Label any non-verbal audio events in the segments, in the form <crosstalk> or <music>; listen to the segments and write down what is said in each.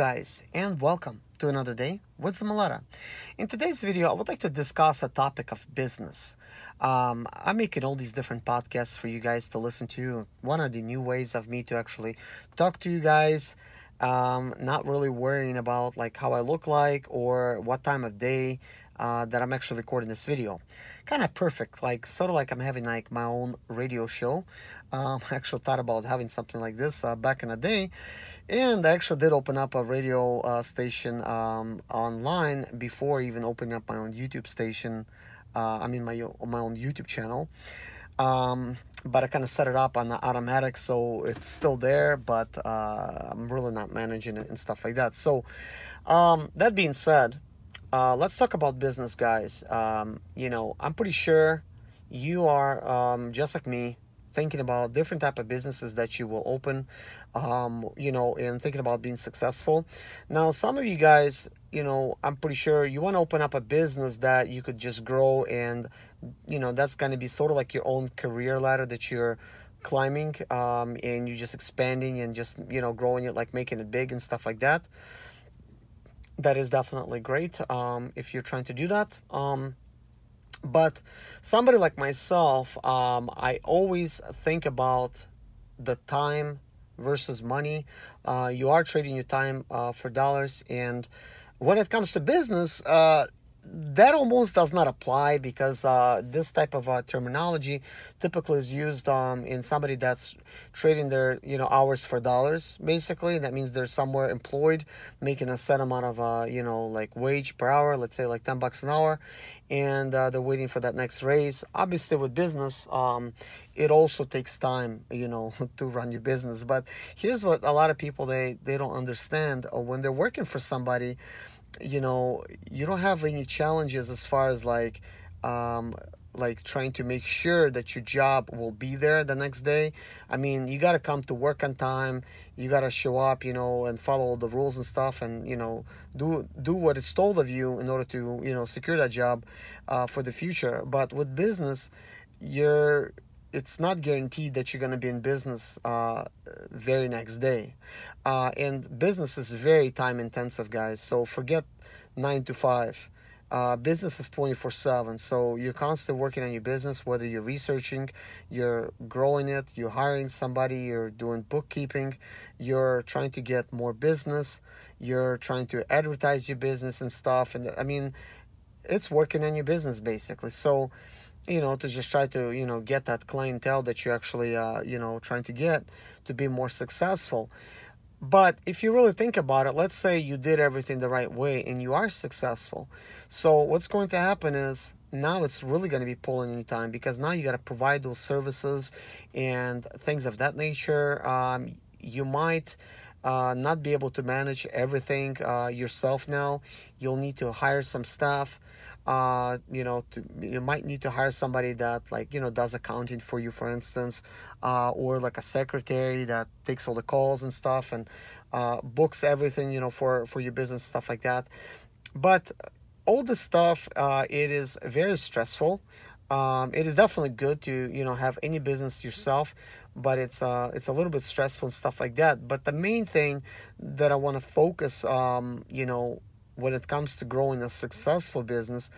guys and welcome to another day with Zamalata. In today's video I would like to discuss a topic of business. Um, I'm making all these different podcasts for you guys to listen to. One of the new ways of me to actually talk to you guys, um, not really worrying about like how I look like or what time of day uh, that I'm actually recording this video. Kind of perfect, like sort of like I'm having like my own radio show. Um, <laughs> I actually thought about having something like this uh, back in the day, and I actually did open up a radio uh, station um, online before even opening up my own YouTube station. Uh, I mean my my own YouTube channel. Um, but I kind of set it up on the automatic, so it's still there, but uh, I'm really not managing it and stuff like that. So, um, that being said, uh, let's talk about business, guys. Um, you know, I'm pretty sure you are um, just like me, thinking about different type of businesses that you will open. Um, you know, and thinking about being successful. Now, some of you guys, you know, I'm pretty sure you want to open up a business that you could just grow, and you know, that's going to be sort of like your own career ladder that you're climbing, um, and you're just expanding and just you know growing it, like making it big and stuff like that that is definitely great um, if you're trying to do that. Um, but somebody like myself, um, I always think about the time versus money. Uh, you are trading your time uh, for dollars, and when it comes to business, uh, that almost does not apply because uh, this type of uh, terminology typically is used um, in somebody that's trading their you know hours for dollars basically. That means they're somewhere employed making a set amount of uh, you know like wage per hour let's say like 10 bucks an hour and uh, they're waiting for that next raise. Obviously with business um, it also takes time you know <laughs> to run your business. But here's what a lot of people they they don't understand uh, when they're working for somebody you know you don't have any challenges as far as like um like trying to make sure that your job will be there the next day. I mean you got to come to work on time. You got to show up you know and follow the rules and stuff and you know do do what is told of you in order to you know secure that job uh, for the future. But with business you're it's not guaranteed that you're going to be in business uh, very next day. Uh, and business is very time intensive guys so forget nine to five. Uh, business is 24 7 so you're constantly working on your business whether you're researching you're growing it you're hiring somebody you're doing bookkeeping you're trying to get more business you're trying to advertise your business and stuff and i mean it's working on your business basically. So you know to just try to you know get that clientele that you actually uh, you know trying to get to be more successful. But if you really think about it let's say you did everything the right way and you are successful. So what's going to happen is now it's really going to be pulling your time because now you got to provide those services and things of that nature. Um, you might uh, not be able to manage everything uh, yourself now. You'll need to hire some staff uh, you know, to, you might need to hire somebody that like, you know, does accounting for you, for instance, uh, or like a secretary that takes all the calls and stuff and uh, books everything, you know, for, for your business, stuff like that. But all this stuff, uh, it is very stressful. Um, it is definitely good to, you know, have any business yourself, but it's uh, it's a little bit stressful and stuff like that. But the main thing that I want to focus, um, you know, when it comes to growing a successful business.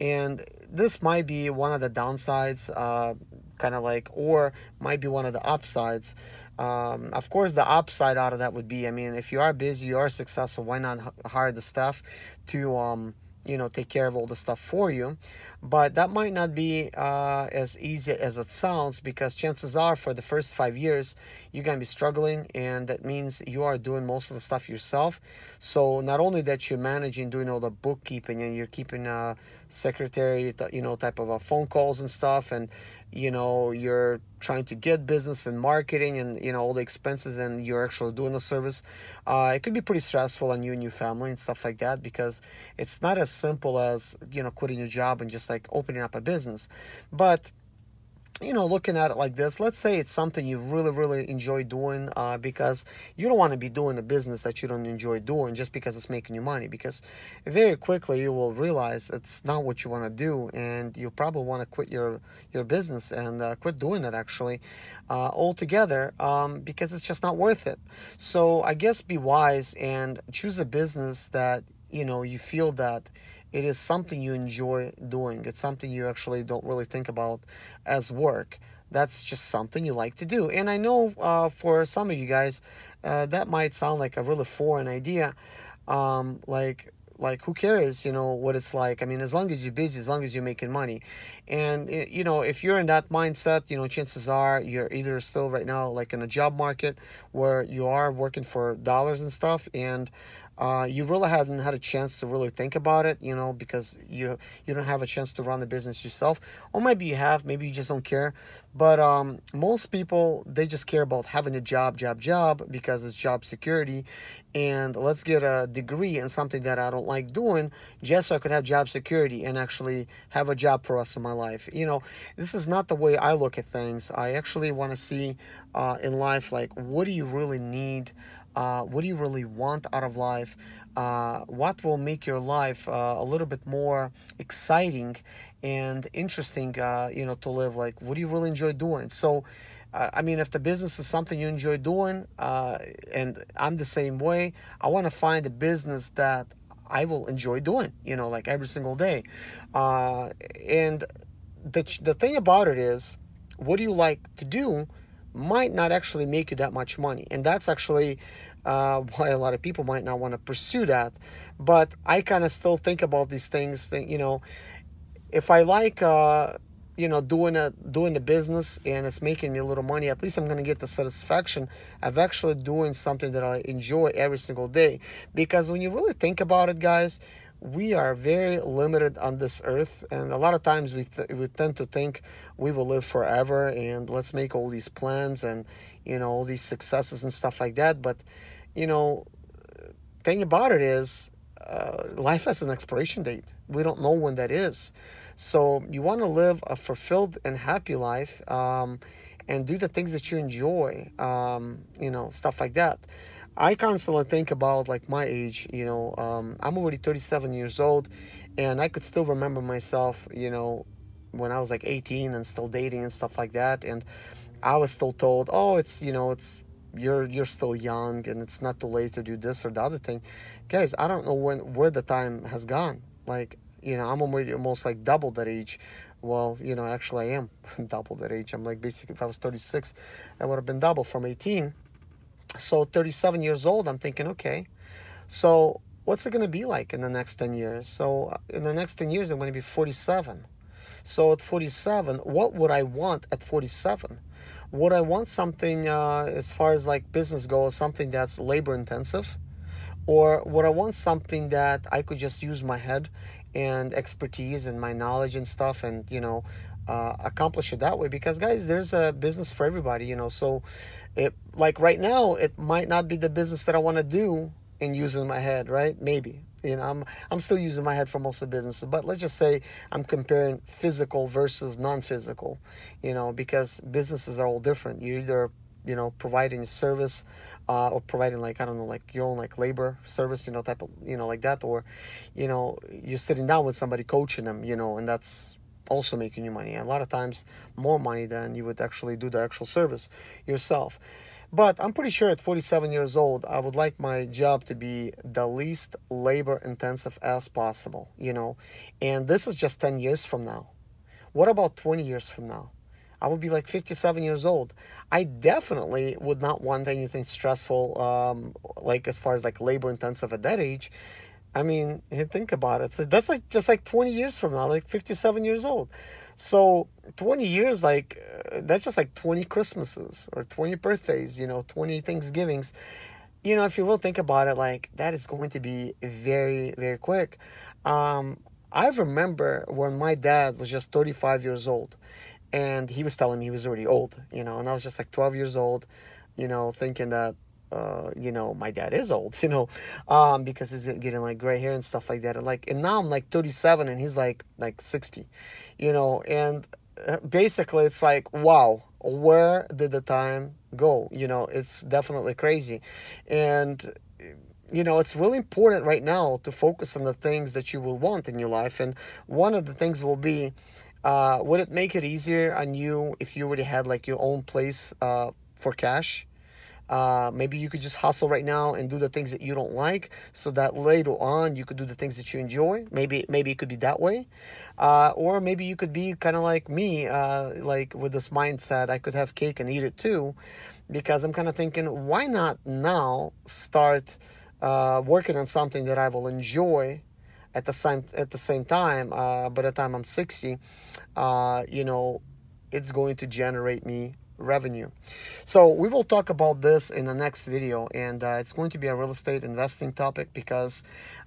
And this might be one of the downsides uh, kind of like or might be one of the upsides. Um, of course the upside out of that would be i mean if you are busy you are successful why not hire the staff to um, you know take care of all the stuff for you but that might not be uh, as easy as it sounds because chances are for the first five years you're going to be struggling and that means you are doing most of the stuff yourself. So not only that you're managing doing all the bookkeeping and you're keeping a secretary you know type of phone calls and stuff and you know you're trying to get business and marketing and you know all the expenses and you're actually doing a service uh, it could be pretty stressful on you and your family and stuff like that because it's not as simple as you know quitting your job and just like opening up a business but you know, looking at it like this, let's say it's something you really, really enjoy doing uh, because you don't want to be doing a business that you don't enjoy doing just because it's making you money. Because very quickly you will realize it's not what you want to do, and you probably want to quit your your business and uh, quit doing it actually uh, altogether um, because it's just not worth it. So I guess be wise and choose a business that you know you feel that it is something you enjoy doing. It's something you actually don't really think about as work. That's just something you like to do. And I know uh, for some of you guys, uh, that might sound like a really foreign idea. Um, like, like who cares you know what it's like i mean as long as you're busy as long as you're making money and eh, you know if you're in that mindset you know chances are you're either still right now like in a job market where you are working for dollars and stuff and uh, you really haven't had a chance to really think about it, you know, because you you don't have a chance to run the business yourself, or maybe you have, maybe you just don't care. But um, most people they just care about having a job, job, job because it's job security, and let's get a degree in something that I don't like doing just so I could have job security and actually have a job for us in my life. You know, this is not the way I look at things. I actually want to see uh, in life like what do you really need uh, what do you really want out of life? Uh, what will make your life uh, a little bit more exciting and interesting, uh, you know, to live? Like, what do you really enjoy doing? So, uh, I mean, if the business is something you enjoy doing, and I'm the same way, I want to find a business that I will enjoy doing, you know, like every single day. and the, the thing about it is, what do you like to do might not actually make you that much money. And that's actually uh, <laughs> why a lot of people might not want to pursue that. But I kind of still think about these things. Think, you know, if I like, uh, you know, doing a doing the business and it's making me a little money, at least I'm gonna get the satisfaction of actually doing something that I enjoy every single day. Because when you really think about it, guys, we are very limited on this earth and a lot of times we, th- we tend to think we will live forever and let's make all these plans and you know all these successes and stuff like that. But you know thing about it is uh, life has an expiration date. We don't know when that is. So you want to live a fulfilled and happy life um, and do the things that you enjoy um, you know stuff like that I constantly think about like my age, you know, um, I'm already 37 years old and I could still remember myself, you know, when I was like 18 and still dating and stuff like that. And I was still told, oh, it's, you know, it's, you're, you're still young and it's not too late to do this or the other thing. Guys, I don't know when, where the time has gone. Like, you know, I'm already almost like double that age well, you know, actually I am <laughs> double that age. I'm like basically if I was 36, I would have been double from 18 so 37 years old, I'm thinking, okay, so what's it going to be like in the next 10 years? So uh, in the next 10 years, I'm going to be 47. So at 47, what would I want at 47? Would I want something uh, as far as like business goes, something that's labor intensive? Or would I want something that I could just use my head and expertise and my knowledge and stuff and, you know, uh, accomplish it that way because guys there's a business for everybody you know. So it like right now it might not be the business that i want to do in using my head right? Maybe you know i'm i'm still using my head for most of the businesses but let's just say i'm comparing physical versus non-physical you know because businesses are all different. You're either you know providing service uh, or providing like i don't know like your own like labor service you know type of you know like that or you know you're sitting down with somebody coaching them you know and that's also making you money. a lot of times, more money than you would actually do the actual service yourself. But I'm pretty sure at 47 years old, I would like my job to be the least labor intensive as possible, you know. And this is just 10 years from now. What about 20 years from now? I would be like 57 years old. I definitely would not want anything stressful, um, like as far as like labor intensive at that age, I mean, think about it. That's like just like 20 years from now, like 57 years old. So 20 years, like uh, that's just like 20 Christmases or 20 birthdays, you know, 20 Thanksgivings. You know, if you will think about it, like that is going to be very, very quick. Um, I remember when my dad was just 35 years old and he was telling me he was already old, you know, and I was just like 12 years old, you know, thinking that uh, you know, my dad is old, <laughs> you know, um, because he's getting like gray hair and stuff like that. And like, and now I'm like 37 and he's like, like 60, you know, and uh, basically it's like wow where did the time go? You know it's definitely crazy. And you know it's really important right now to focus on the things that you will want in your life. And one of the things will be uh, would it make it easier on you if you already had like your own place uh, for cash uh, maybe you could just hustle right now and do the things that you don't like, so that later on you could do the things that you enjoy. Maybe maybe it could be that way, uh, or maybe you could be kind of like me, uh, like with this mindset. I could have cake and eat it too, because I'm kind of thinking, why not now start uh, working on something that I will enjoy at the same at the same time. Uh, by the time I'm 60, uh, you know, it's going to generate me revenue. So we will talk about this in the next video and uh, it's going to be a real estate investing topic because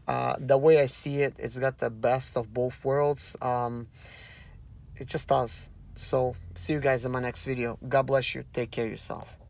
uh, the way I see it, it's got the best of both worlds. Um, it just does. So see you guys in my next video. God bless you. Take care of yourself.